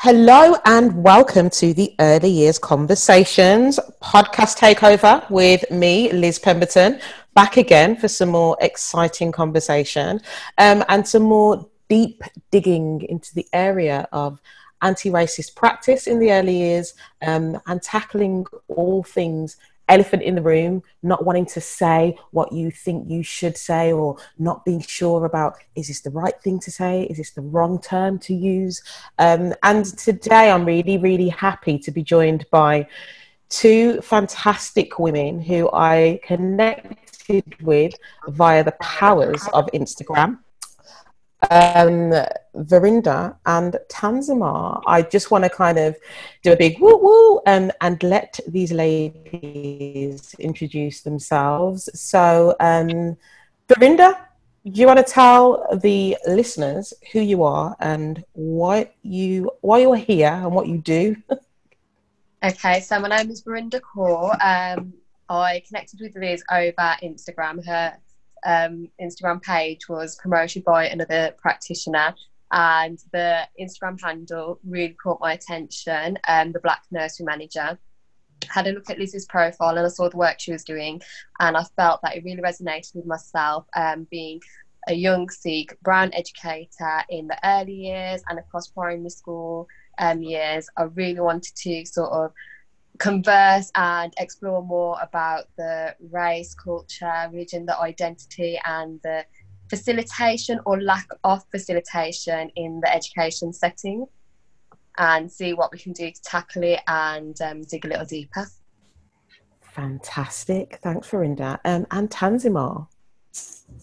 Hello and welcome to the Early Years Conversations podcast takeover with me, Liz Pemberton, back again for some more exciting conversation um, and some more deep digging into the area of anti racist practice in the early years um, and tackling all things elephant in the room, not wanting to say what you think you should say, or not being sure about is this the right thing to say? Is this the wrong term to use? Um, and today I'm really, really happy to be joined by two fantastic women who I connected with via the powers of Instagram um, Verinda and Tanzima. I just want to kind of do a big woo woo and, and let these ladies introduce themselves. So, um, Verinda, do you want to tell the listeners who you are and what you why you're here and what you do? okay, so my name is Verinda Kaur. Um, I connected with Liz over Instagram. Her um, Instagram page was promoted by another practitioner, and the Instagram handle really caught my attention. Um, the Black Nursery Manager had a look at Liz's profile and I saw the work she was doing, and I felt that it really resonated with myself. Um, being a young Sikh brown educator in the early years and across primary school um, years, I really wanted to sort of converse and explore more about the race, culture, religion, the identity, and the facilitation or lack of facilitation in the education setting, and see what we can do to tackle it and um, dig a little deeper. Fantastic. Thanks, Verinda. Um, and Tanzima.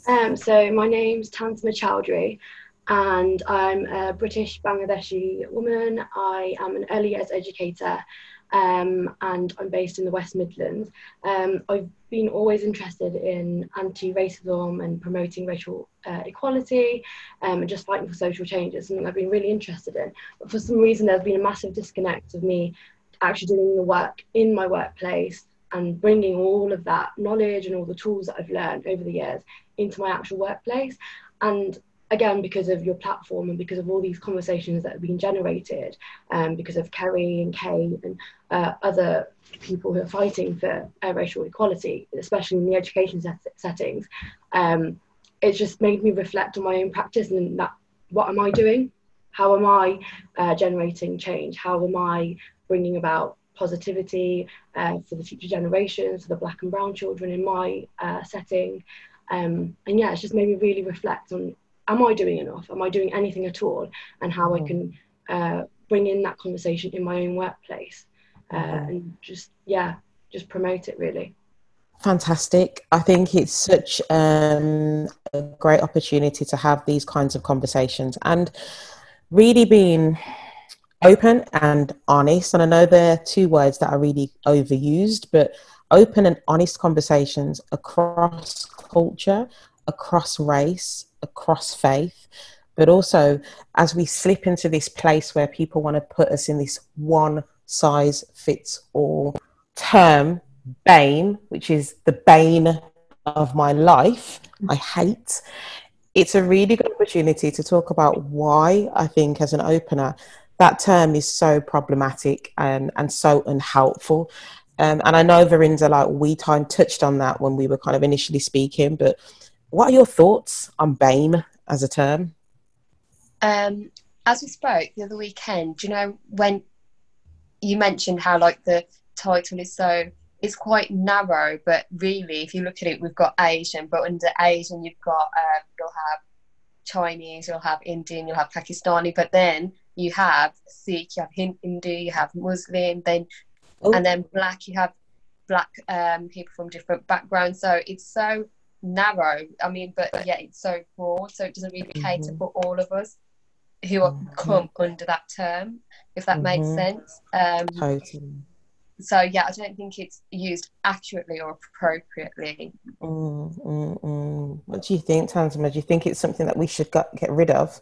Um, so, my name's Tanzima Chowdhury and I'm a British Bangladeshi woman. I am an early years educator um, and I'm based in the West Midlands. Um, I've been always interested in anti-racism and promoting racial uh, equality um, and just fighting for social change. It's something I've been really interested in. But for some reason, there's been a massive disconnect of me actually doing the work in my workplace and bringing all of that knowledge and all the tools that I've learned over the years into my actual workplace. And again because of your platform and because of all these conversations that have been generated um, because of Kerry and Kay and uh, other people who are fighting for uh, racial equality especially in the education set- settings um, it's just made me reflect on my own practice and that what am I doing? How am I uh, generating change? How am I bringing about positivity uh, for the future generations for the black and brown children in my uh, setting? Um, and yeah it's just made me really reflect on am I doing enough? Am I doing anything at all? And how mm. I can uh, bring in that conversation in my own workplace uh, mm. and just, yeah, just promote it really. Fantastic. I think it's such um, a great opportunity to have these kinds of conversations and really being open and honest. And I know they're two words that are really overused, but open and honest conversations across culture, across race, across faith, but also as we slip into this place where people want to put us in this one size fits all term, BAME, which is the bane of my life, I hate. It's a really good opportunity to talk about why I think, as an opener, that term is so problematic and, and so unhelpful. Um, and I know Verinda, like we time touched on that when we were kind of initially speaking, but what are your thoughts on BAME as a term? Um, as we spoke the other weekend, you know when you mentioned how like the title is so it's quite narrow, but really, if you look at it, we've got Asian, but under Asian, you've got um, you'll have Chinese, you'll have Indian, you'll have Pakistani, but then you have Sikh, you have Hindu, you have Muslim, then oh. and then Black, you have Black um, people from different backgrounds. So it's so narrow. I mean, but yeah, it's so broad, so it doesn't really cater mm-hmm. for all of us who are mm-hmm. come under that term, if that mm-hmm. makes sense. Um, totally. So yeah, I don't think it's used accurately or appropriately. Mm, mm, mm. What do you think, Tanzima? Do you think it's something that we should get, get rid of?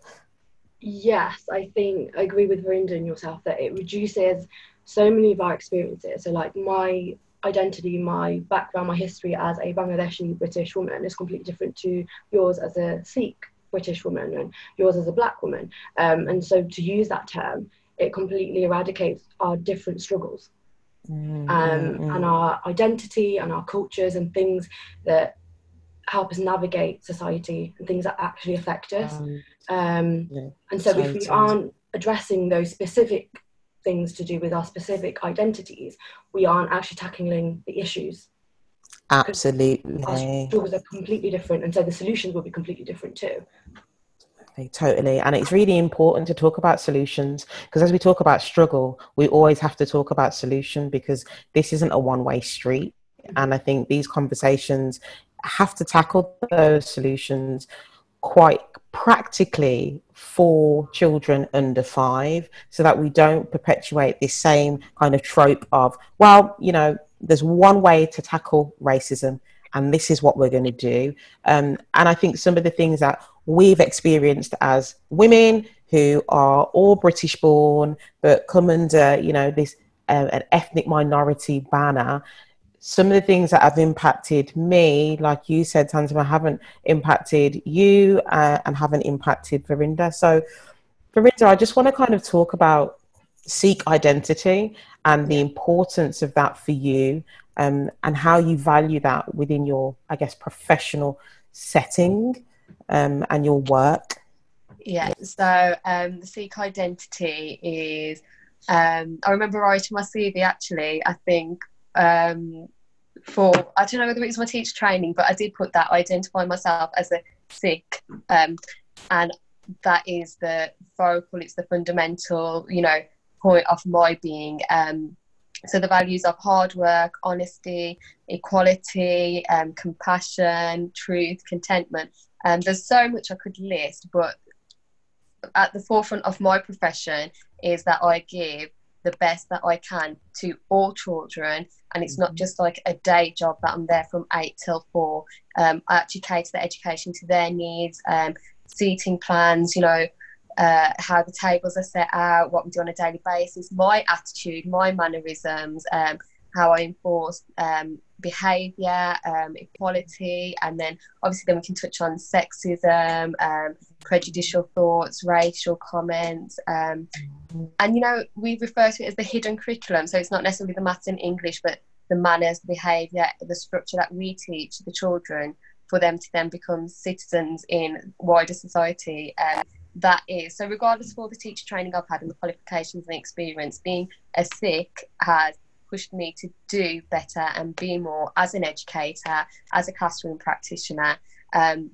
Yes, I think I agree with Verinda and yourself that it reduces so many of our experiences. So like my identity, my background, my history as a Bangladeshi British woman is completely different to yours as a Sikh British woman and yours as a black woman. Um, and so to use that term, it completely eradicates our different struggles Mm, um, mm, mm. and our identity and our cultures and things that help us navigate society and things that actually affect us. Um, Um, yeah, and so, if we aren't addressing those specific things to do with our specific identities, we aren't actually tackling the issues. Our absolutely. struggles are completely different, and so the solutions will be completely different too. Okay, Totally. And it's really important to talk about solutions because as we talk about struggle, we always have to talk about solution because this isn't a one way street. And I think these conversations have to tackle those solutions quite practically for children under five so that we don't perpetuate this same kind of trope of, well, you know, there's one way to tackle racism and this is what we're going to do. Um, and I think some of the things that we've experienced as women who are all British born but come under, you know, this uh, an ethnic minority banner. Some of the things that have impacted me, like you said, Tanzima, haven't impacted you uh, and haven't impacted Verinda. So, Verinda, I just want to kind of talk about Sikh identity and the importance of that for you um, and how you value that within your, I guess, professional setting um, and your work. Yeah, so um, the Sikh identity is. Um, I remember writing my CV actually. I think um, for I don't know whether it was my teacher training, but I did put that I identify myself as a Sikh, um, and that is the focal. It's the fundamental, you know, point of my being. Um, so the values of hard work, honesty, equality, um, compassion, truth, contentment. Um, there's so much I could list, but at the forefront of my profession is that I give the best that I can to all children, and it's not just like a day job that I'm there from eight till four. Um, I actually cater the education to their needs, um, seating plans, you know, uh, how the tables are set out, what we do on a daily basis, my attitude, my mannerisms, um, how I enforce um, behaviour, um, equality, and then obviously then we can touch on sexism, um, prejudicial thoughts, racial comments, um, and you know we refer to it as the hidden curriculum. So it's not necessarily the maths and English, but the manners, the behaviour, the structure that we teach the children for them to then become citizens in wider society. Um, that is so regardless of all the teacher training I've had and the qualifications and experience, being a Sikh has pushed me to do better and be more as an educator, as a classroom practitioner. Um,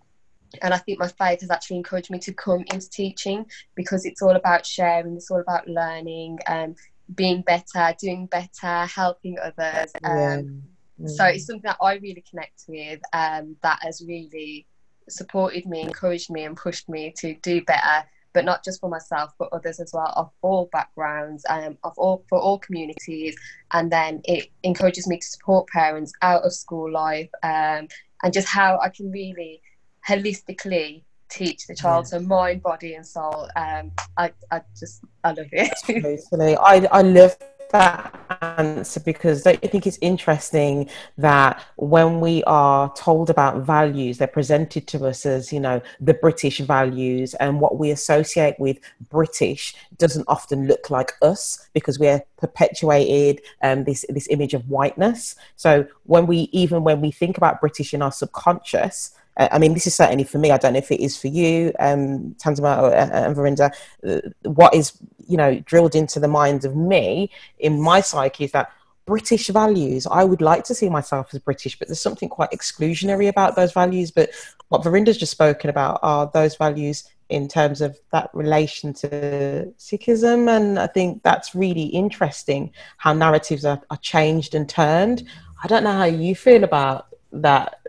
and I think my faith has actually encouraged me to come into teaching because it's all about sharing, it's all about learning, um, being better, doing better, helping others. Um, So it's something that I really connect with um, that has really supported me, encouraged me, and pushed me to do better. But not just for myself, but others as well, of all backgrounds, um, of all for all communities. And then it encourages me to support parents out of school life, um, and just how I can really holistically teach the child, so mind, body, and soul. Um, I, I just, I love it. Totally. I, I love that answer because don't you think it's interesting that when we are told about values, they're presented to us as, you know, the British values and what we associate with British doesn't often look like us because we're perpetuated um, this, this image of whiteness. So when we, even when we think about British in our subconscious, I mean, this is certainly for me. I don't know if it is for you, um, Tanzima uh, and Verinda. Uh, what is you know drilled into the mind of me in my psyche is that British values. I would like to see myself as British, but there's something quite exclusionary about those values. But what Verinda's just spoken about are those values in terms of that relation to Sikhism, and I think that's really interesting how narratives are, are changed and turned. I don't know how you feel about that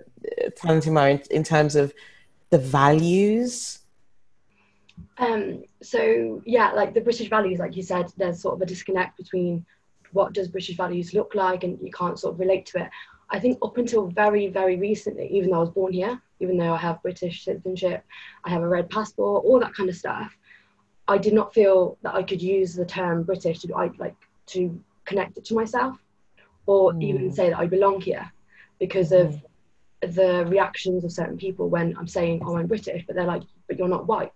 Tanzima in, in terms of the values? Um, so yeah, like the British values, like you said, there's sort of a disconnect between what does British values look like, and you can't sort of relate to it. I think up until very, very recently, even though I was born here, even though I have British citizenship, I have a red passport, all that kind of stuff, I did not feel that I could use the term British to I like to connect it to myself, or mm. even say that I belong here, because of mm the reactions of certain people when I'm saying, "Oh, I'm British," but they're like, "But you're not white."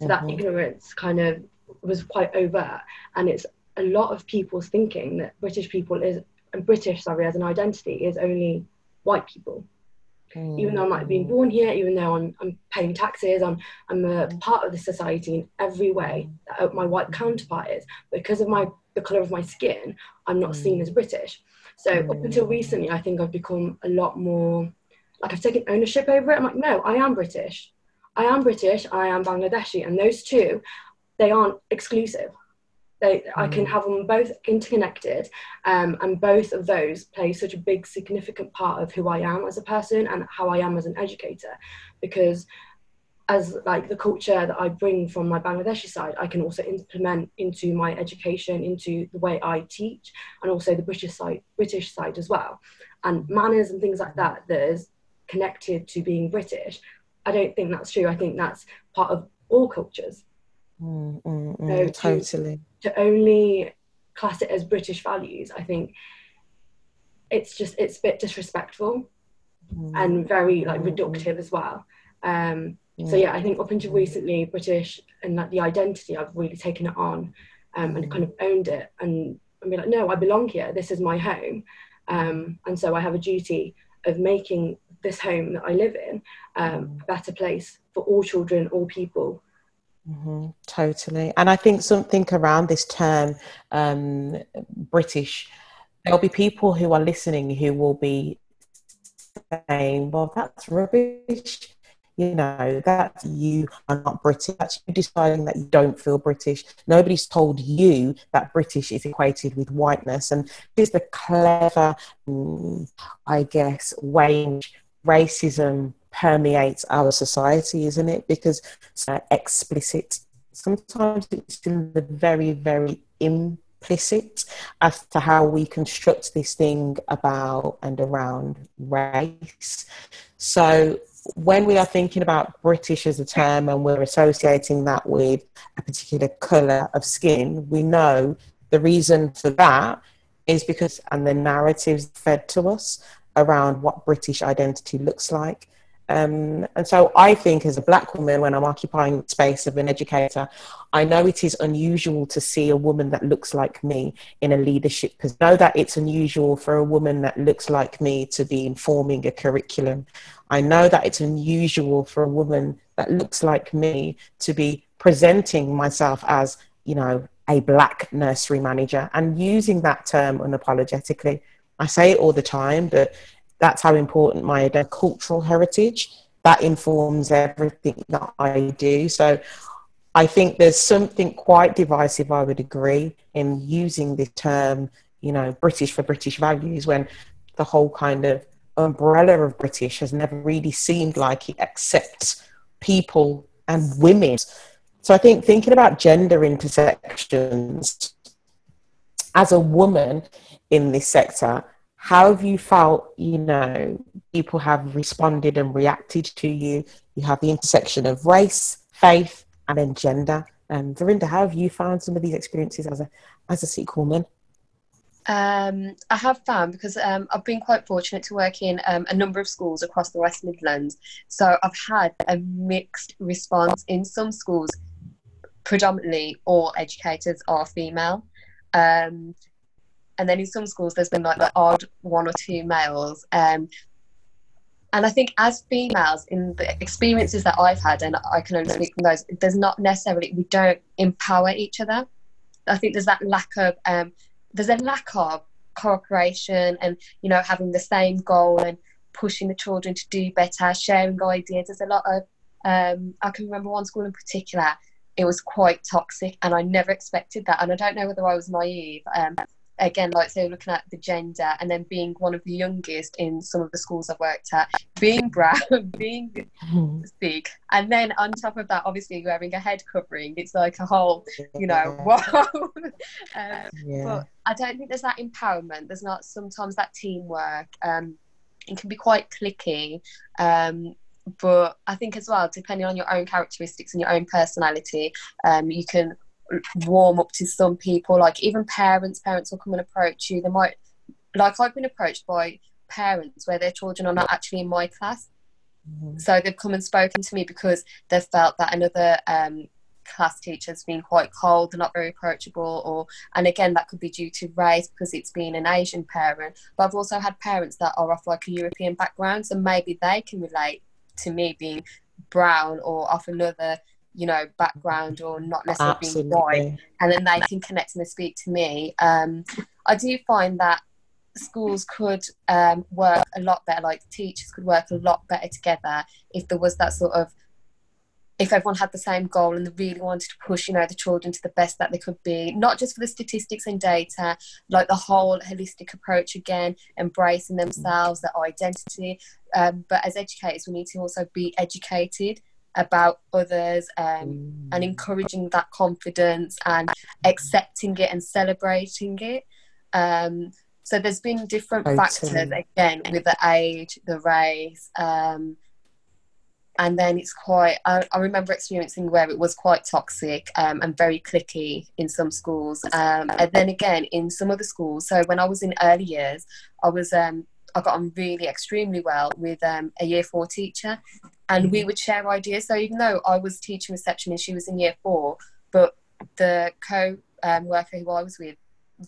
So mm-hmm. that ignorance kind of was quite overt, and it's a lot of people's thinking that British people is and British, sorry, as an identity is only white people. Mm. Even though I might have been born here, even though I'm, I'm paying taxes, I'm, I'm a part of the society in every way that my white counterpart is. Because of my the colour of my skin, I'm not mm. seen as British. So mm. up until recently, I think I've become a lot more like I've taken ownership over it. I'm like, no, I am British. I am British. I am Bangladeshi, and those two, they aren't exclusive. They, mm. I can mm. have them both interconnected, um, and both of those play such a big, significant part of who I am as a person and how I am as an educator, because as like the culture that I bring from my Bangladeshi side, I can also implement into my education, into the way I teach, and also the British side, British side as well, and manners and things like that. That is connected to being British. I don't think that's true. I think that's part of all cultures. Mm, mm, mm, so totally. To, to only class it as British values, I think it's just it's a bit disrespectful mm. and very like mm, reductive as well. Um, so yeah, I think up until recently, British and like the identity, I've really taken it on um, and kind of owned it and, and be like, no, I belong here. This is my home, um, and so I have a duty of making this home that I live in um, a better place for all children, all people, Mm-hmm, totally. And I think something around this term, um, British, there'll be people who are listening who will be saying, well, that's rubbish. You know, that you are not British. That's you deciding that you don't feel British. Nobody's told you that British is equated with whiteness. And this is the clever, mm, I guess, way racism permeates our society, isn't it? Because it's uh, explicit. Sometimes it's in the very, very implicit as to how we construct this thing about and around race. So when we are thinking about British as a term and we're associating that with a particular colour of skin, we know the reason for that is because, and the narratives fed to us around what British identity looks like. Um, and so I think as a black woman, when I'm occupying the space of an educator, I know it is unusual to see a woman that looks like me in a leadership position. I know that it's unusual for a woman that looks like me to be informing a curriculum. I know that it's unusual for a woman that looks like me to be presenting myself as, you know, a black nursery manager and using that term unapologetically. I say it all the time, but that's how important my cultural heritage that informs everything that I do. So I think there's something quite divisive, I would agree, in using the term, you know, British for British values when the whole kind of umbrella of British has never really seemed like it accepts people and women. So I think thinking about gender intersections as a woman in this sector, how have you felt you know people have responded and reacted to you you have the intersection of race faith and then gender And Verinda, how have you found some of these experiences as a as a Sikh woman? Um, I have found because um, I've been quite fortunate to work in um, a number of schools across the West Midlands. So I've had a mixed response in some schools. Predominantly, all educators are female. Um, and then in some schools there's been like the odd one or two males um, and I think as females in the experiences that I've had and I can only speak from those there's not necessarily we don't empower each other I think there's that lack of um, there's a lack of cooperation and you know having the same goal and pushing the children to do better sharing ideas. There's a lot of um, I can remember one school in particular it was quite toxic and I never expected that. And I don't know whether I was naive um, again, like so looking at the gender and then being one of the youngest in some of the schools I've worked at, being brown, being big, and then on top of that, obviously wearing a head covering, it's like a whole, you know, whoa. um, yeah. But I don't think there's that empowerment. There's not sometimes that teamwork. Um, it can be quite cliquey. Um, but I think as well, depending on your own characteristics and your own personality, um, you can warm up to some people like even parents parents will come and approach you. They might like i've been approached by parents where their children are not actually in my class. Mm-hmm. so they've come and spoken to me because they've felt that another um, class teachers being quite cold and not very approachable or and again that could be due to race because it's been an asian parent. But i've also had parents that are off like a european background so maybe they can relate to me being brown or off another you know background or not necessarily Absolutely. being white and then they can connect and speak to me. Um, i do find that schools could um, work a lot better like teachers could work a lot better together if there was that sort of if everyone had the same goal and they really wanted to push you know the children to the best that they could be not just for the statistics and data like the whole holistic approach again embracing themselves their identity. Um, but as educators we need to also be educated about others um, mm. and encouraging that confidence and accepting it and celebrating it. Um, so there's been different factors again with the age the race um, and then it's quite I, I, remember experiencing where it was quite toxic um, and very cliquey in some schools um, and then again in some other schools. So when i was in early years i was um, i got on really extremely well with um, a year four teacher and we would share ideas so even though i was teaching reception and she was in year four but the co um, worker who i was with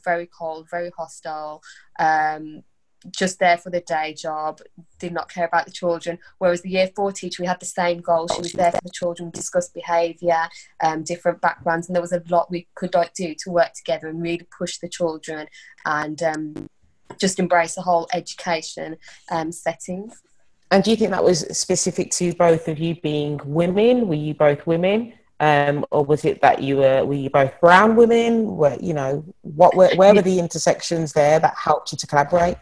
very cold very hostile um, just there for the day job, did not care about the children. Whereas the year four teacher, we had the same goal. She was there for the children, we discussed behaviour, um, different backgrounds, and there was a lot we could like, do to work together and really push the children and um, just embrace the whole education um, settings. And do you think that was specific to both of you being women? Were you both women? Um, or was it that you were were you both brown women? Were you know what were, where were the intersections there that helped you to collaborate?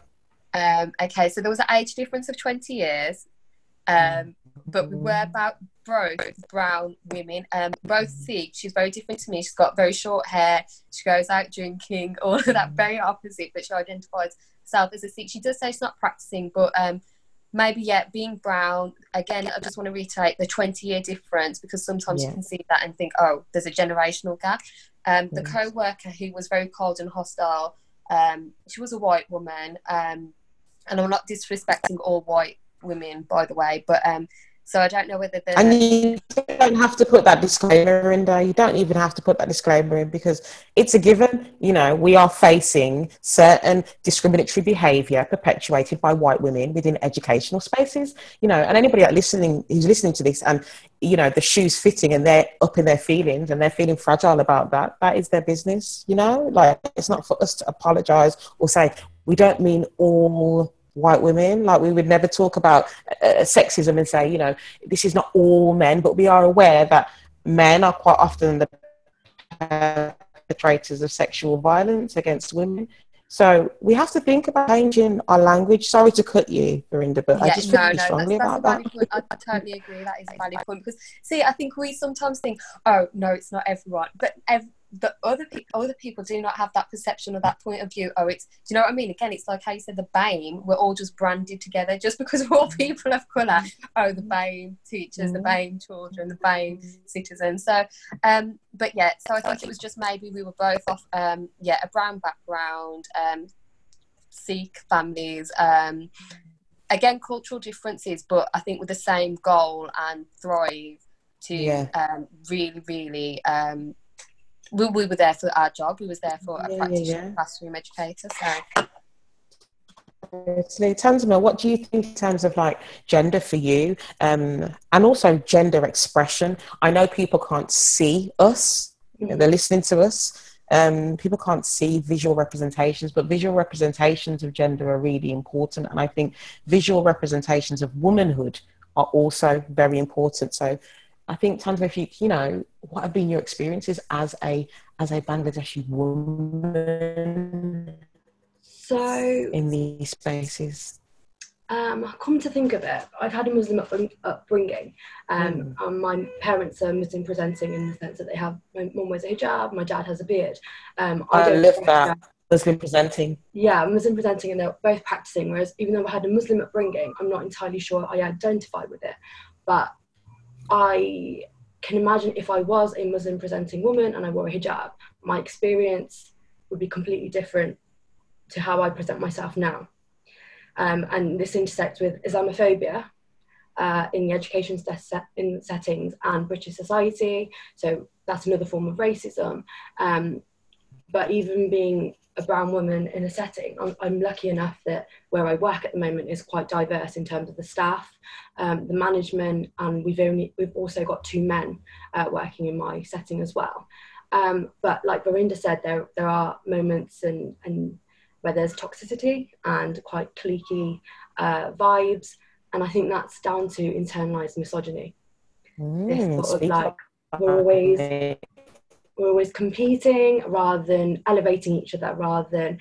Um, okay, so there was an age difference of 20 years, um, but we were about both brown women. Um, both Sikh, she's very different to me. She's got very short hair. She goes out drinking, all of that very opposite, but she identifies herself as a Sikh. She does say she's not practicing, but um, maybe, yeah, being brown, again, I just want to reiterate the 20 year difference because sometimes yeah. you can see that and think, oh, there's a generational gap. Um, the yes. co worker who was very cold and hostile, um, she was a white woman. Um, and I'm not disrespecting all white women, by the way, but um, so I don't know whether the and you don't have to put that disclaimer in there. You don't even have to put that disclaimer in because it's a given. You know, we are facing certain discriminatory behaviour perpetuated by white women within educational spaces. You know, and anybody that listening who's listening to this and you know the shoes fitting and they're up in their feelings and they're feeling fragile about that. That is their business. You know, like it's not for us to apologise or say we don't mean all white women. Like we would never talk about uh, sexism and say, you know, this is not all men, but we are aware that men are quite often the perpetrators of sexual violence against women. So we have to think about changing our language. Sorry to cut you, Verinda, but yeah, I just feel no, no, strongly that's, that's about that. I, I, totally agree. That is a valid point because see, I think we sometimes think, oh no, it's not everyone, but ev- the other people other people do not have that perception or that point of view. Oh it's do you know what i mean? Again it's like how you said the BAME we're all just branded together just because we're all people of colour. Oh the BAME teachers the BAME children the BAME citizens. So um but yeah so i think it was just maybe we were both off um yeah a brown background um sikh families um again cultural differences but i think with the same goal and thrive to yeah. um really really um we, we were there for our job. We was there for a yeah, practitioner, yeah. classroom educator. So. So, Tanzima, what do you think in terms of like gender for you, um, and also gender expression? I know people can't see us; you know, they're listening to us. Um, people can't see visual representations, but visual representations of gender are really important. And I think visual representations of womanhood are also very important. So, I think, Tanzima, if you, you know, what have been your experiences as a as a Bangladeshi woman? So in these spaces. Um, come to think of it, I've had a Muslim upbringing. Um, mm. and my parents are Muslim presenting in the sense that they have my mum wears a hijab, my dad has a beard. Um, I, I live that. Muslim presenting. Yeah, Muslim presenting, and they're both practicing. Whereas, even though I had a Muslim upbringing, I'm not entirely sure I identify with it. But I can imagine if I was a Muslim presenting woman and I wore a hijab, my experience would be completely different to how I present myself now. Um, and this intersects with Islamophobia uh, in the education set- in settings and British society. So that's another form of racism. Um, but even being a brown woman in a setting, I'm, I'm, lucky enough that where I work at the moment is quite diverse in terms of the staff, um, the management, and we've only we've also got two men uh, working in my setting as well. Um, but like Verinda said, there there are moments and and where there's toxicity and quite cliquey uh, vibes, and I think that's down to internalized misogyny. Mm, this sort of like we're always we're always competing rather than elevating each other, rather than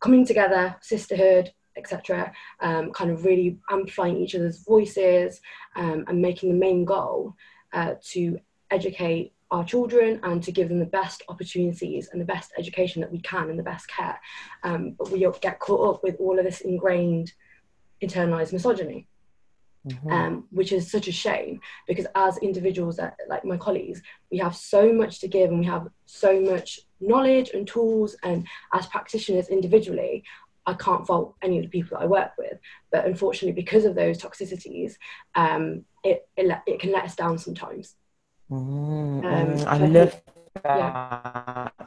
coming together, sisterhood, etc. Um, kind of really amplifying each other's voices um, and making the main goal uh, to educate our children and to give them the best opportunities and the best education that we can and the best care. Um, but we get caught up with all of this ingrained internalized misogyny. Mm-hmm. Um, which is such a shame because as individuals uh, like my colleagues we have so much to give and we have so much knowledge and tools and as practitioners individually i can't fault any of the people that i work with but unfortunately because of those toxicities um, it, it, it can let us down sometimes Mm, um, mm, I love that. Yeah.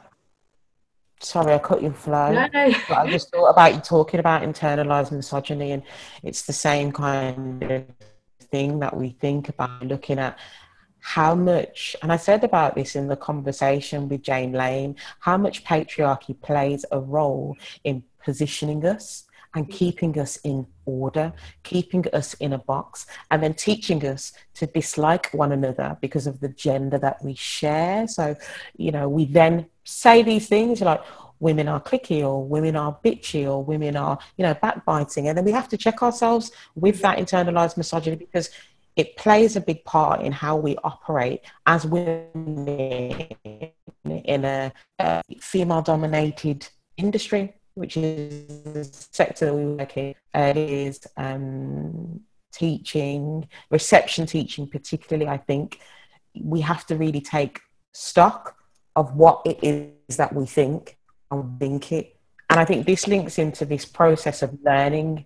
Sorry, I cut your flow. No, no. but I just thought about you talking about internalized misogyny, and it's the same kind of thing that we think about looking at how much, and I said about this in the conversation with Jane Lane, how much patriarchy plays a role in positioning us and mm. keeping us in order, keeping us in a box, and then teaching us to dislike one another because of the gender that we share. So, you know, we then say these things like, women are cliquey or women are bitchy or women are, you know, backbiting. And then we have to check ourselves with that internalized misogyny because it plays a big part in how we operate as women in a, a female dominated industry which is the sector that we work in, uh, is um, teaching, reception teaching, particularly. I think we have to really take stock of what it is that we think and think it. And I think this links into this process of learning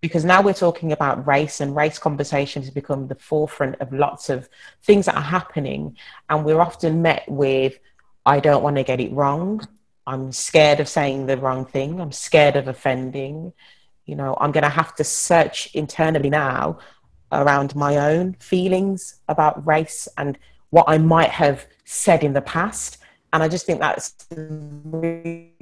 because now we're talking about race and race conversations has become the forefront of lots of things that are happening. And we're often met with, I don't want to get it wrong. I'm scared of saying the wrong thing. I'm scared of offending. You know, I'm going to have to search internally now around my own feelings about race and what I might have said in the past. And I just think that's really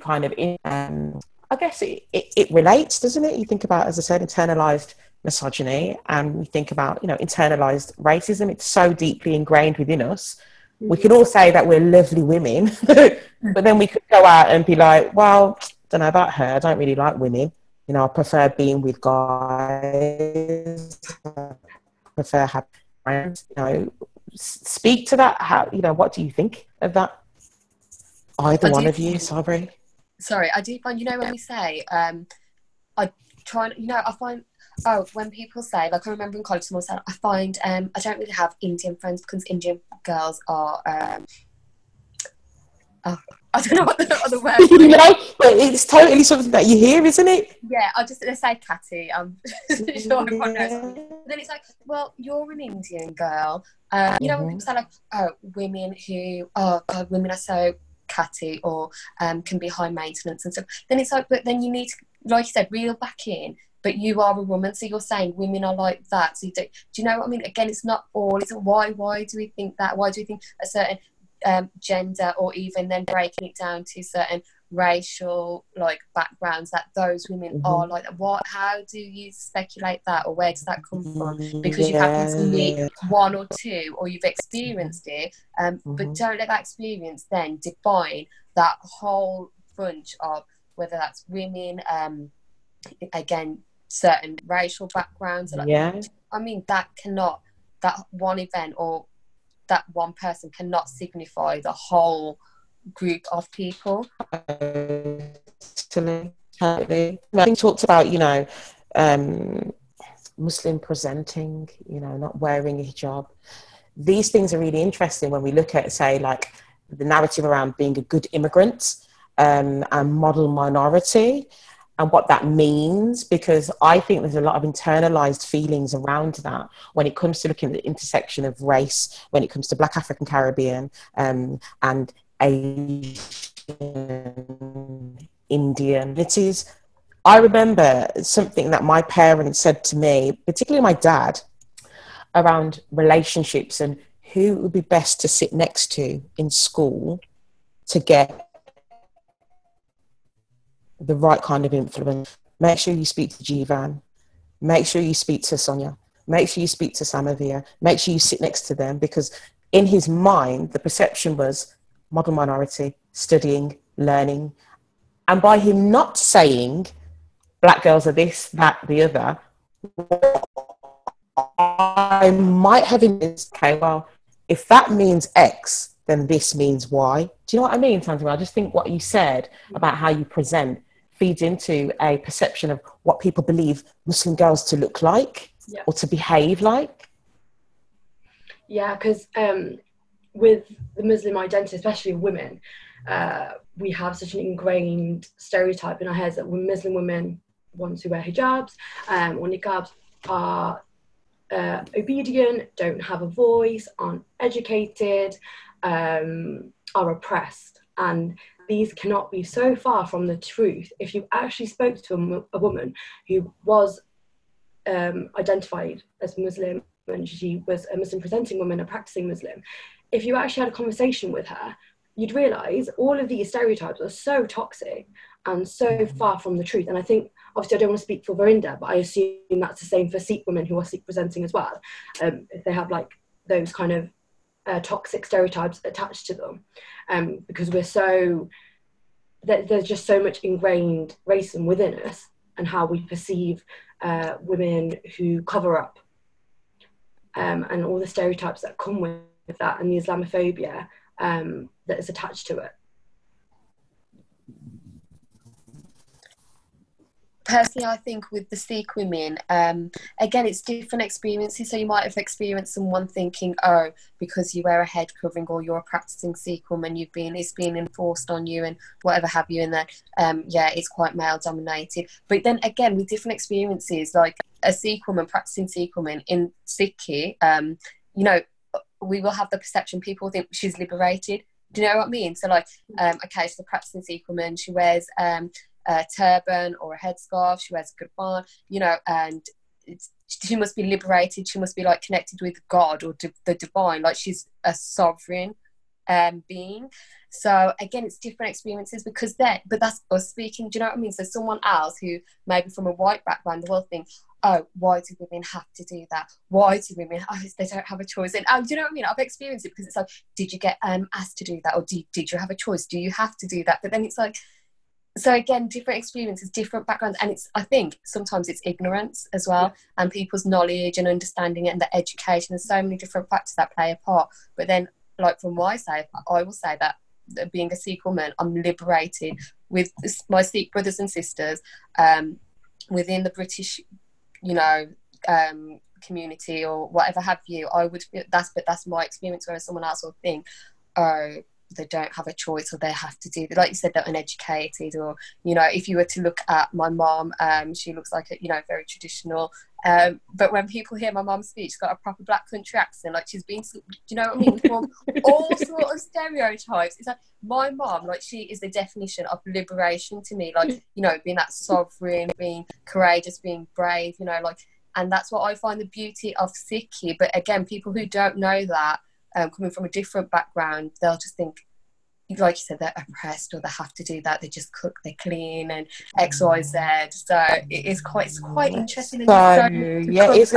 kind of, um, I guess it, it, it relates, doesn't it? You think about, as I said, internalized misogyny and we think about, you know, internalized racism. It's so deeply ingrained within us we can all say that we're lovely women, but then we could go out and be like, well, don't know about her. I don't really like women. You know, I prefer being with guys. I prefer having friends. You know, speak to that. How you know? What do you think of that? Either I one of you, sorry. Sorry, I do find you know when we say um, I try. You know, I find oh, when people say, like I remember in college, someone said, I find um, I don't really have Indian friends because Indian girls are. Um, oh, I don't know what the other word. you know, but it's totally something that you hear, isn't it? Yeah, I'll just say catty. I'm sure everyone knows. then it's like, well, you're an Indian girl. Um, you know, mm-hmm. when people say like, oh, women who, oh women are so catty or um, can be high maintenance and stuff. Then it's like, but then you need to, like you said, reel back in but you are a woman so you're saying women are like that so you do, do you know what i mean again it's not all it's why why do we think that why do we think a certain um, gender or even then breaking it down to certain racial like backgrounds that those women mm-hmm. are like what how do you speculate that or where does that come from because yeah. you happen to meet one or two or you've experienced it um, mm-hmm. but don't let that experience then define that whole bunch of whether that's women um, again certain racial backgrounds. Like, yeah. I mean, that cannot, that one event or that one person cannot signify the whole group of people. Totally. I think talked about, you know, um, Muslim presenting, you know, not wearing a hijab. These things are really interesting when we look at, say, like the narrative around being a good immigrant um, and model minority and what that means because I think there's a lot of internalized feelings around that when it comes to looking at the intersection of race, when it comes to Black African Caribbean um, and Asian Indian. It is, I remember something that my parents said to me, particularly my dad, around relationships and who would be best to sit next to in school to get the right kind of influence. Make sure you speak to Jivan. Make sure you speak to Sonia. Make sure you speak to Samavia. Make sure you sit next to them because in his mind, the perception was model minority, studying, learning. And by him not saying black girls are this, that, the other, I might have in okay, well, if that means X, then this means Y. Do you know what I mean, Tanzima? I just think what you said about how you present feeds into a perception of what people believe Muslim girls to look like yeah. or to behave like. Yeah, because um, with the Muslim identity, especially women, uh, we have such an ingrained stereotype in our heads that when Muslim women, ones who wear hijabs um, or niqabs, are uh, obedient, don't have a voice, aren't educated, um, are oppressed. And these cannot be so far from the truth. If you actually spoke to a, a woman who was um, identified as Muslim and she was a Muslim presenting woman, a practicing Muslim, if you actually had a conversation with her, you'd realize all of these stereotypes are so toxic and so mm-hmm. far from the truth. And I think, obviously, I don't want to speak for Verinda, but I assume that's the same for Sikh women who are Sikh presenting as well. Um, if they have like those kind of uh, toxic stereotypes attached to them um, because we're so there's just so much ingrained racism within us and how we perceive uh, women who cover up um, and all the stereotypes that come with that and the Islamophobia um, that is attached to it. Personally, I think with the Sikh women, um, again, it's different experiences. So you might have experienced someone thinking, oh, because you wear a head covering or you're a practicing Sikh woman, you've been it's been enforced on you and whatever have you, and then um, yeah, it's quite male dominated. But then again, with different experiences, like a Sikh woman practicing Sikh woman in Sikhi, um, you know, we will have the perception people think she's liberated. Do you know what I mean? So like, um, okay, so the practicing Sikh woman, she wears um, a turban or a headscarf. She wears a kirpan, you know, and she must be liberated. She must be like connected with God or the divine. Like she's a sovereign um, being. So again, it's different experiences because that, but that's us speaking. Do you know what I mean? So someone else who maybe from a white background will think, oh, why do women have to do that? Why do women? Oh, they don't have a choice. And um, do you know what I mean? I've experienced it because it's like, did you get um, asked to do that, or did you have a choice? Do you have to do that? But then it's like, so again different experiences different backgrounds and it's i think sometimes it's ignorance as well and people's knowledge and understanding it and the education there's so many different factors that play a part. But then like from my side i will say that being a sikh woman i'm liberated with my sikh brothers and sisters um, within the british you know um, community or whatever have you. I would that's but that's my experience whereas someone else will think oh they don't have a choice or they have to do like you said they're uneducated or you know if you were to look at my mom um, she looks like a you know very traditional um, but when people hear my mom speak she's got a proper black country accent like she's been do you know what I mean? From all sort of stereotypes. It's like my mom like she is the definition of liberation to me like you know being that sovereign being courageous being brave you know like and that's what I find the beauty of Sikhi but again people who don't know that um, coming from a different background, they'll just think, like you said, they're oppressed or they have to do that. They just cook, they clean, and X, Y, Z. So it is quite, it's quite interesting. So, yeah, it's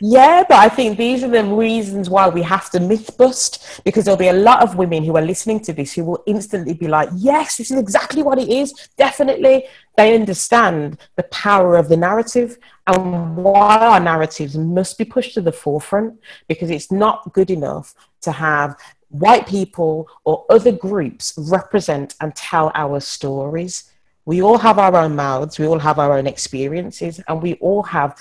yeah, but I think these are the reasons why we have to myth bust because there'll be a lot of women who are listening to this who will instantly be like, yes, this is exactly what it is. Definitely. They understand the power of the narrative and why our narratives must be pushed to the forefront because it's not good enough to have white people or other groups represent and tell our stories. We all have our own mouths, we all have our own experiences, and we all have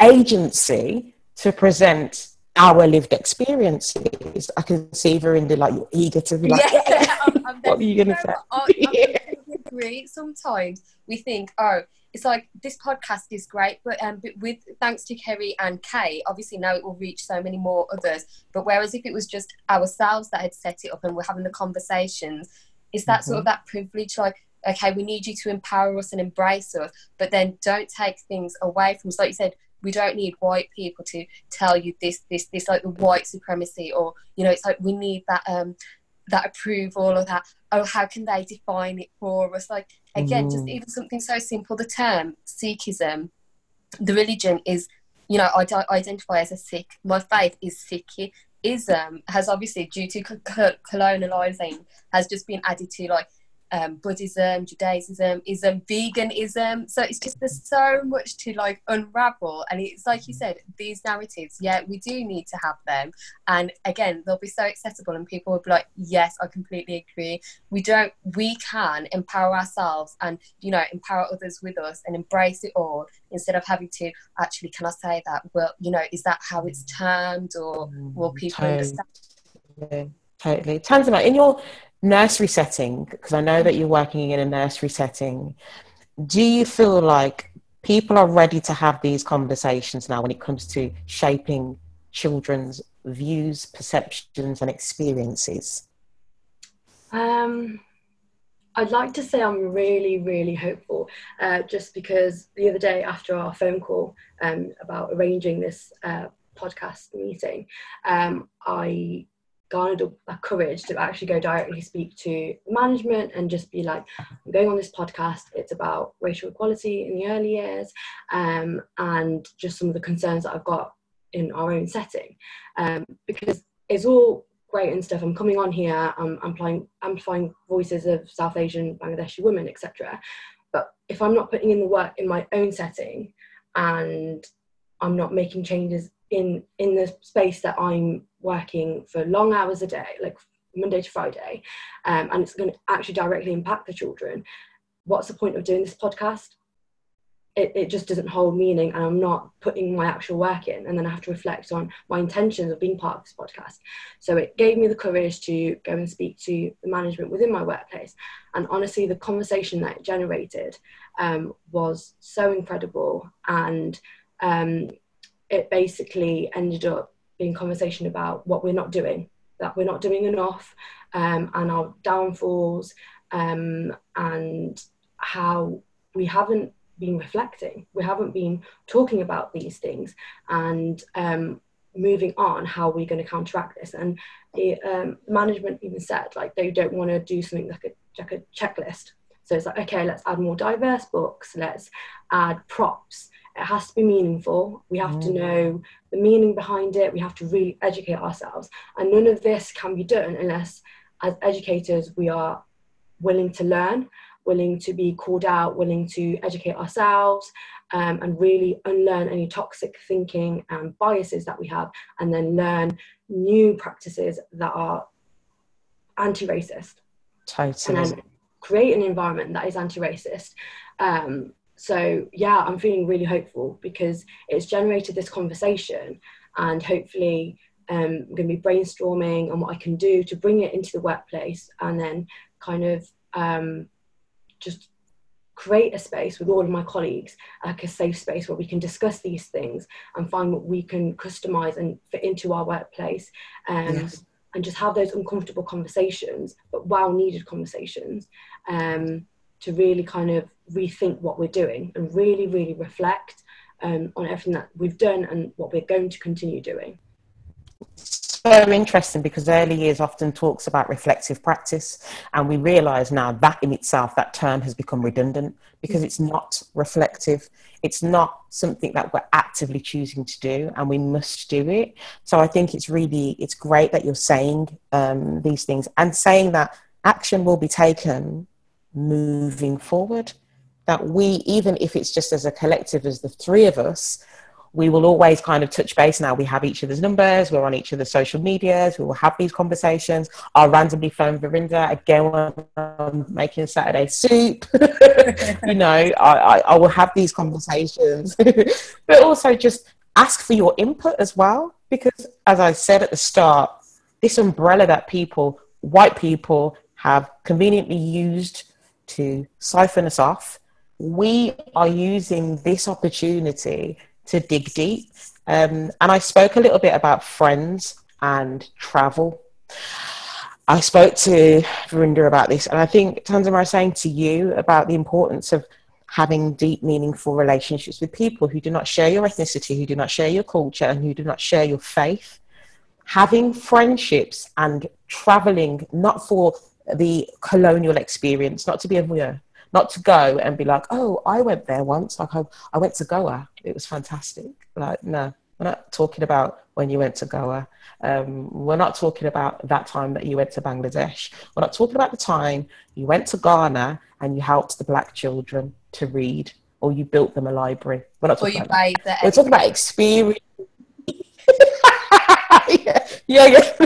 agency to present our lived experiences. I can see Verinda like you're eager to be like, yeah, yeah. I'm, I'm what are you going to say? I'm, agree. Sometimes we think, oh, it's like this podcast is great, but um, but with thanks to Kerry and Kay, obviously now it will reach so many more others. But whereas if it was just ourselves that had set it up and we're having the conversations, it's that mm-hmm. sort of that privilege, like okay, we need you to empower us and embrace us, but then don't take things away from us. Like you said, we don't need white people to tell you this, this, this, like the white supremacy, or you know, it's like we need that um that approval or that oh how can they define it for us like again mm. just even something so simple the term sikhism the religion is you know i, identify as a sikh my faith is sikhism has obviously due to colonializing has just been added to like um, Buddhism, Judaism, ism, veganism. So it's just there's so much to like unravel, and it's like you said, these narratives. Yeah, we do need to have them, and again, they'll be so accessible, and people will be like, "Yes, I completely agree." We don't, we can empower ourselves, and you know, empower others with us, and embrace it all instead of having to actually. Can I say that? Well, you know, is that how it's termed, or will mm, people totally. understand? Totally, Tanzima. In your nursery setting, because I know that you're working in a nursery setting, do you feel like people are ready to have these conversations now when it comes to shaping children's views, perceptions, and experiences? Um, I'd like to say I'm really, really hopeful, uh, just because the other day after our phone call um, about arranging this uh, podcast meeting, um, I garnered a, courage to actually go directly speak to management and just be like, I'm going on this podcast. It's about racial equality in the early years um, and just some of the concerns that I've got in our own setting. Um, because it's all great and stuff. I'm coming on here, I'm amplifying, amplifying voices of South Asian, Bangladeshi women, etc. But if I'm not putting in the work in my own setting and I'm not making changes in in the space that I'm working for long hours a day, like Monday to Friday, um, and it's going to actually directly impact the children, what's the point of doing this podcast? It, it just doesn't hold meaning, and I'm not putting my actual work in, and then I have to reflect on my intentions of being part of this podcast. So it gave me the courage to go and speak to the management within my workplace, and honestly, the conversation that it generated um, was so incredible, and um, it basically ended up being conversation about what we're not doing, that we're not doing enough, um, and our downfalls, um, and how we haven't been reflecting, we haven't been talking about these things, and um, moving on how we're going to counteract this. And the um, management even said like they don't want to do something like a like a checklist. So it's like okay, let's add more diverse books, let's add props it has to be meaningful. We have mm. to know the meaning behind it. We have to really educate ourselves. And none of this can be done unless, as educators, we are willing to learn, willing to be called out, willing to educate ourselves, um, and really unlearn any toxic thinking and biases that we have, and then learn new practices that are anti racist. Totally. And then create an environment that is anti racist. Um, so yeah i'm feeling really hopeful because it's generated this conversation and hopefully um, i'm going to be brainstorming on what i can do to bring it into the workplace and then kind of um, just create a space with all of my colleagues like a safe space where we can discuss these things and find what we can customize and fit into our workplace um, yes. and just have those uncomfortable conversations but well needed conversations um, to really kind of rethink what we're doing and really, really reflect um, on everything that we've done and what we're going to continue doing. So interesting because early years often talks about reflective practice, and we realise now that in itself, that term has become redundant because it's not reflective. It's not something that we're actively choosing to do, and we must do it. So I think it's really it's great that you're saying um, these things and saying that action will be taken moving forward. That we, even if it's just as a collective as the three of us, we will always kind of touch base now. We have each other's numbers, we're on each other's social medias, we will have these conversations. I'll randomly phone Verinda again when I'm making Saturday soup. you know, I, I, I will have these conversations, but also just ask for your input as well. Because as I said at the start, this umbrella that people, white people, have conveniently used to siphon us off. We are using this opportunity to dig deep. Um, and I spoke a little bit about friends and travel. I spoke to Verinda about this, and I think Tanzima was saying to you about the importance of having deep, meaningful relationships with people who do not share your ethnicity, who do not share your culture, and who do not share your faith. Having friendships and traveling, not for the colonial experience, not to be a not to go and be like, oh, I went there once. Like I, I went to Goa. It was fantastic. Like, no, we're not talking about when you went to Goa. Um, we're not talking about that time that you went to Bangladesh. We're not talking about the time you went to Ghana and you helped the black children to read or you built them a library. We're not talking, about, that. We're talking about experience. yeah, yeah, yeah.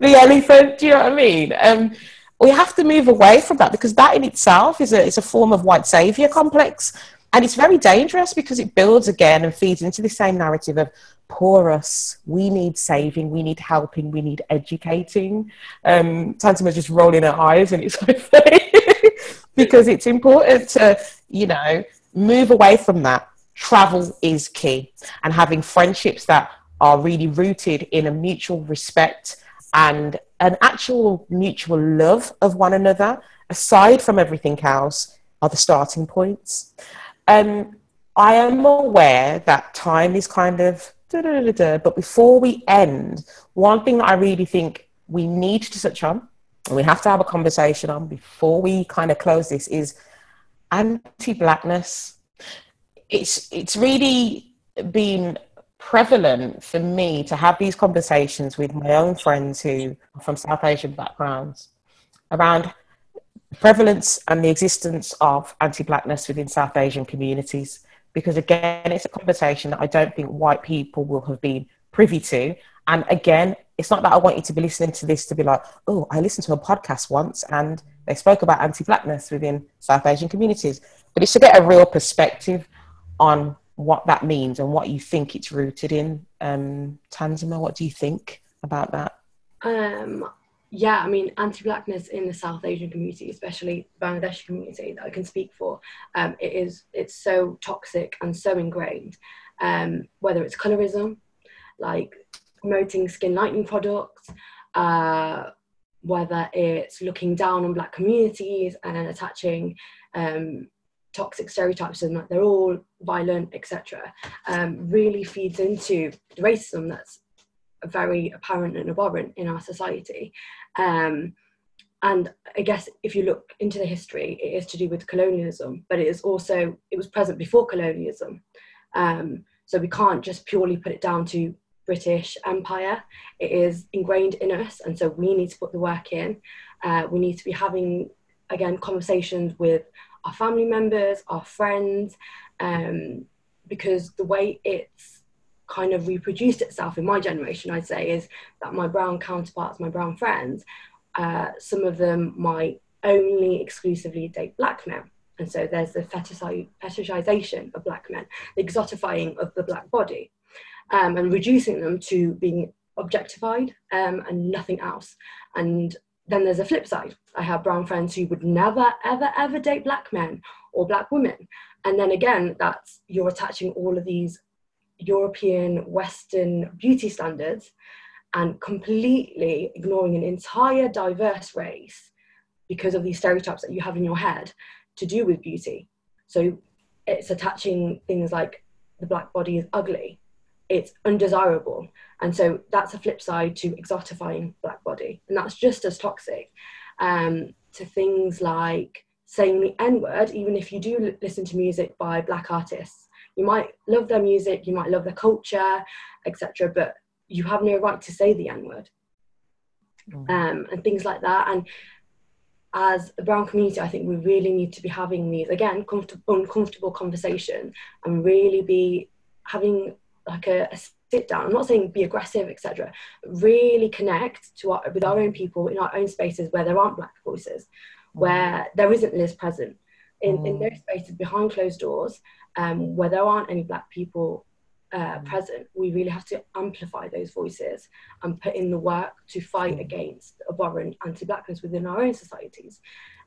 the elephant. Do you know what I mean? Um, we have to move away from that because that in itself is a, a form of white savior complex. And it's very dangerous because it builds again and feeds into the same narrative of poor us, we need saving, we need helping, we need educating. Um, Tanzima's just rolling her eyes and it's so funny because it's important to, you know, move away from that. Travel is key and having friendships that are really rooted in a mutual respect and an actual mutual love of one another, aside from everything else, are the starting points. Um, I am aware that time is kind of, da, da, da, but before we end, one thing that I really think we need to touch on, and we have to have a conversation on before we kind of close this, is anti-blackness. It's it's really been prevalent for me to have these conversations with my own friends who are from South Asian backgrounds around prevalence and the existence of anti-blackness within South Asian communities. Because again, it's a conversation that I don't think white people will have been privy to. And again, it's not that I want you to be listening to this to be like, oh, I listened to a podcast once and they spoke about anti-blackness within South Asian communities. But it's to get a real perspective on what that means and what you think it's rooted in. Um, Tanzima, what do you think about that? Um, yeah, I mean, anti-blackness in the South Asian community, especially Bangladeshi community, that I can speak for, um, it is it's so toxic and so ingrained. Um, whether it's colorism, like promoting skin lightening products, uh, whether it's looking down on black communities and attaching um, toxic stereotypes and that they're all violent, etc., um, really feeds into the racism that's very apparent and abhorrent in our society. Um, and I guess if you look into the history, it is to do with colonialism, but it is also it was present before colonialism. Um, so we can't just purely put it down to British Empire. It is ingrained in us, and so we need to put the work in. Uh, we need to be having again conversations with our family members, our friends, um, because the way it's kind of reproduced itself in my generation, I'd say, is that my brown counterparts, my brown friends, uh, some of them might only exclusively date black men. And so there's the fetishization of black men, the exotifying of the black body, um, and reducing them to being objectified um, and nothing else. And then there's a flip side. I have brown friends who would never, ever, ever date black men or black women. And then again, that's you're attaching all of these European Western beauty standards and completely ignoring an entire diverse race because of these stereotypes that you have in your head to do with beauty. So it's attaching things like the black body is ugly, it's undesirable. And so that's a flip side to exotifying black body. And that's just as toxic um, to things like saying the N word, even if you do listen to music by black artists you might love their music, you might love their culture, etc. But you have no right to say the N word, mm. um, and things like that. And as a brown community, I think we really need to be having these again uncomfortable conversations and really be having like a, a sit down. I'm not saying be aggressive, etc. Really connect to our, with our own people in our own spaces where there aren't black voices, mm. where there isn't Liz present. In, in mm. those spaces behind closed doors, um, where there aren't any black people uh, mm. present, we really have to amplify those voices and put in the work to fight against abhorrent anti-blackness within our own societies.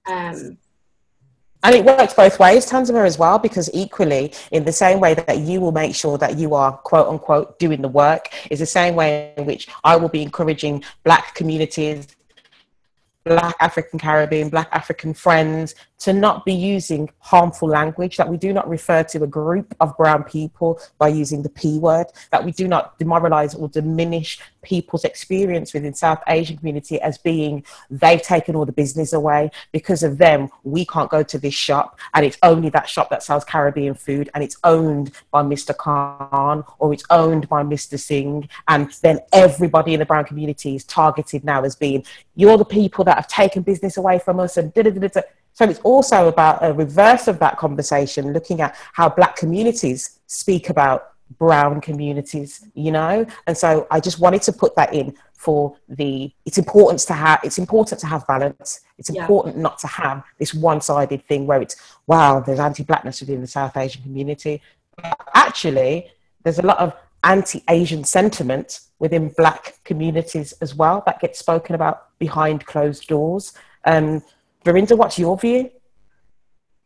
Um, and it works both ways, Tanzima, as well, because equally, in the same way that you will make sure that you are quote unquote doing the work, is the same way in which I will be encouraging Black communities, Black African Caribbean, Black African friends to not be using harmful language, that we do not refer to a group of brown people by using the P word, that we do not demoralize or diminish people's experience within South Asian community as being they've taken all the business away. Because of them, we can't go to this shop and it's only that shop that sells Caribbean food and it's owned by Mr. Khan or it's owned by Mr. Singh. And then everybody in the brown community is targeted now as being you're the people that have taken business away from us and da da da da so it's also about a reverse of that conversation, looking at how black communities speak about brown communities, you know? And so I just wanted to put that in for the it's important to have it's important to have balance. It's important yeah. not to have this one-sided thing where it's wow, there's anti-blackness within the South Asian community. But actually, there's a lot of anti-Asian sentiment within black communities as well that gets spoken about behind closed doors. Um, Verinda, what's your view?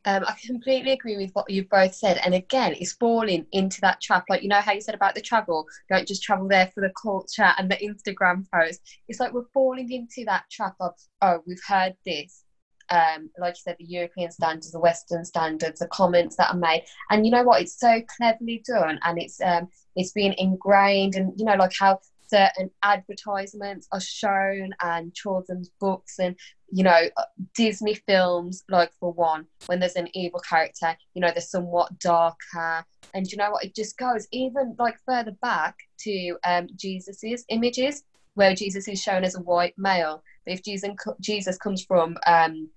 Um, I completely agree with what you've both said. And again, it's falling into that trap. Like, you know how you said about the travel, don't just travel there for the culture and the Instagram post. It's like we're falling into that trap of, oh, we've heard this. Um, like you said, the European standards, the Western standards, the comments that are made. And you know what? It's so cleverly done and it's um, it's being ingrained and you know, like how certain advertisements are shown and children's books and you know uh, disney films like for one when there's an evil character you know they're somewhat darker and you know what it just goes even like further back to um jesus's images where jesus is shown as a white male if jesus jesus comes from um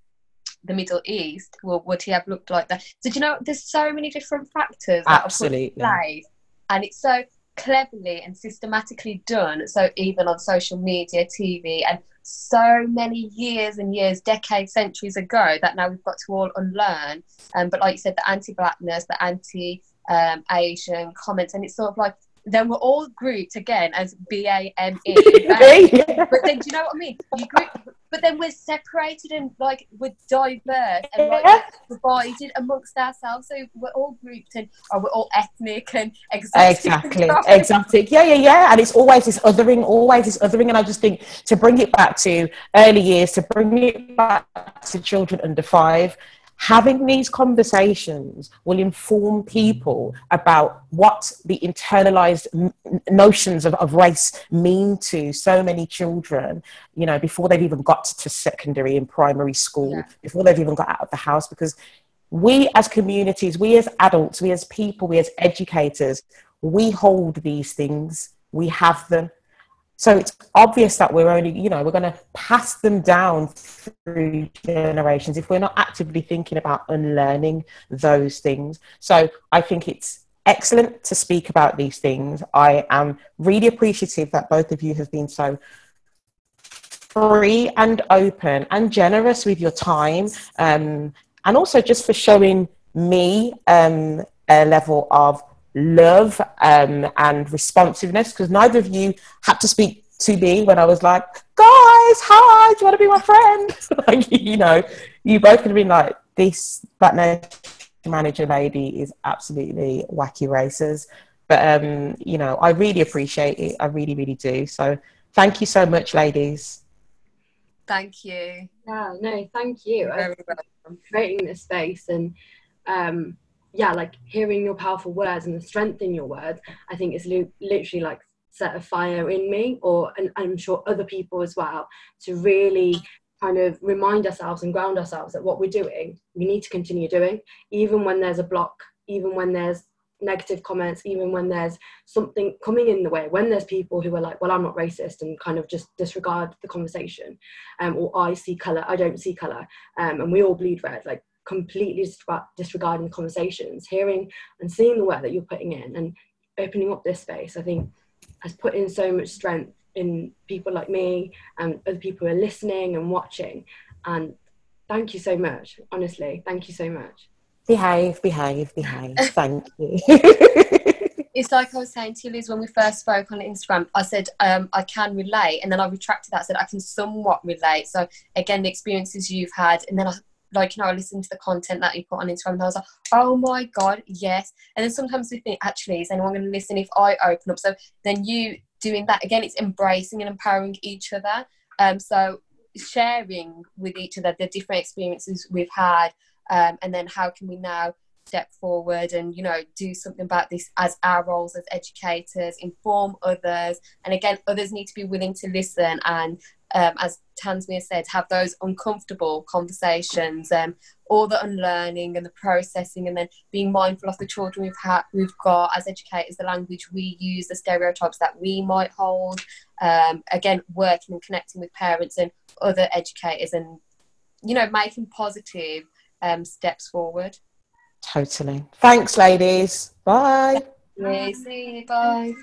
the Middle East, well, would he have looked like that? So, do you know, there's so many different factors that Absolutely. are put in place, and it's so cleverly and systematically done. So even on social media, TV, and so many years and years, decades, centuries ago that now we've got to all unlearn. Um, but like you said, the anti-blackness, the anti-Asian um, comments, and it's sort of like then we're all grouped again as B A M E. But then, do you know what I mean? You group, but then we're separated and like we're diverse and like divided amongst ourselves. So we're all grouped and oh, we're all ethnic and exotic. Exactly, exotic. Yeah, yeah, yeah. And it's always this othering, always this othering. And I just think to bring it back to early years, to bring it back to children under five, having these conversations will inform people about what the internalized notions of, of race mean to so many children you know before they've even got to secondary and primary school yeah. before they've even got out of the house because we as communities we as adults we as people we as educators we hold these things we have them so it's obvious that we're only, you know, we're going to pass them down through generations if we're not actively thinking about unlearning those things. So I think it's excellent to speak about these things. I am really appreciative that both of you have been so free and open and generous with your time, um, and also just for showing me um, a level of love um, and responsiveness because neither of you had to speak to me when I was like, guys, hi, do you want to be my friend? like, you know, you both could have been like, this Black manager lady is absolutely wacky racers. But, um, you know, I really appreciate it. I really, really do. So thank you so much, ladies. Thank you. Yeah, no, thank you. Very welcome. Creating this space and um, yeah, like hearing your powerful words and the strength in your words, I think is li- literally like set a fire in me, or and I'm sure other people as well, to really kind of remind ourselves and ground ourselves that what we're doing, we need to continue doing, even when there's a block, even when there's negative comments, even when there's something coming in the way, when there's people who are like, well, I'm not racist and kind of just disregard the conversation, um, or I see colour, I don't see colour, um, and we all bleed red, like completely disregarding conversations, hearing and seeing the work that you're putting in and opening up this space, I think has put in so much strength in people like me and other people who are listening and watching. And thank you so much, honestly. Thank you so much. Behave, behave, behave. thank you. it's like I was saying to you, Liz, when we first spoke on Instagram, I said um, I can relate, and then I retracted that, said I can somewhat relate. So again, the experiences you've had, and then I like you know, I listened to the content that you put on Instagram and I was like, oh my god, yes. And then sometimes we think, actually, is anyone going to listen if I open up? So then you doing that again, it's embracing and empowering each other. Um, so sharing with each other the different experiences we've had, um, and then how can we now step forward and you know do something about this as our roles as educators inform others and again others need to be willing to listen and um, as Tanzima said, have those uncomfortable conversations, um, all the unlearning and the processing, and then being mindful of the children we've had, we've got as educators, the language we use, the stereotypes that we might hold. Um, again, working and connecting with parents and other educators, and you know, making positive um, steps forward. Totally. Thanks, ladies. Bye. Yeah, see you. Bye.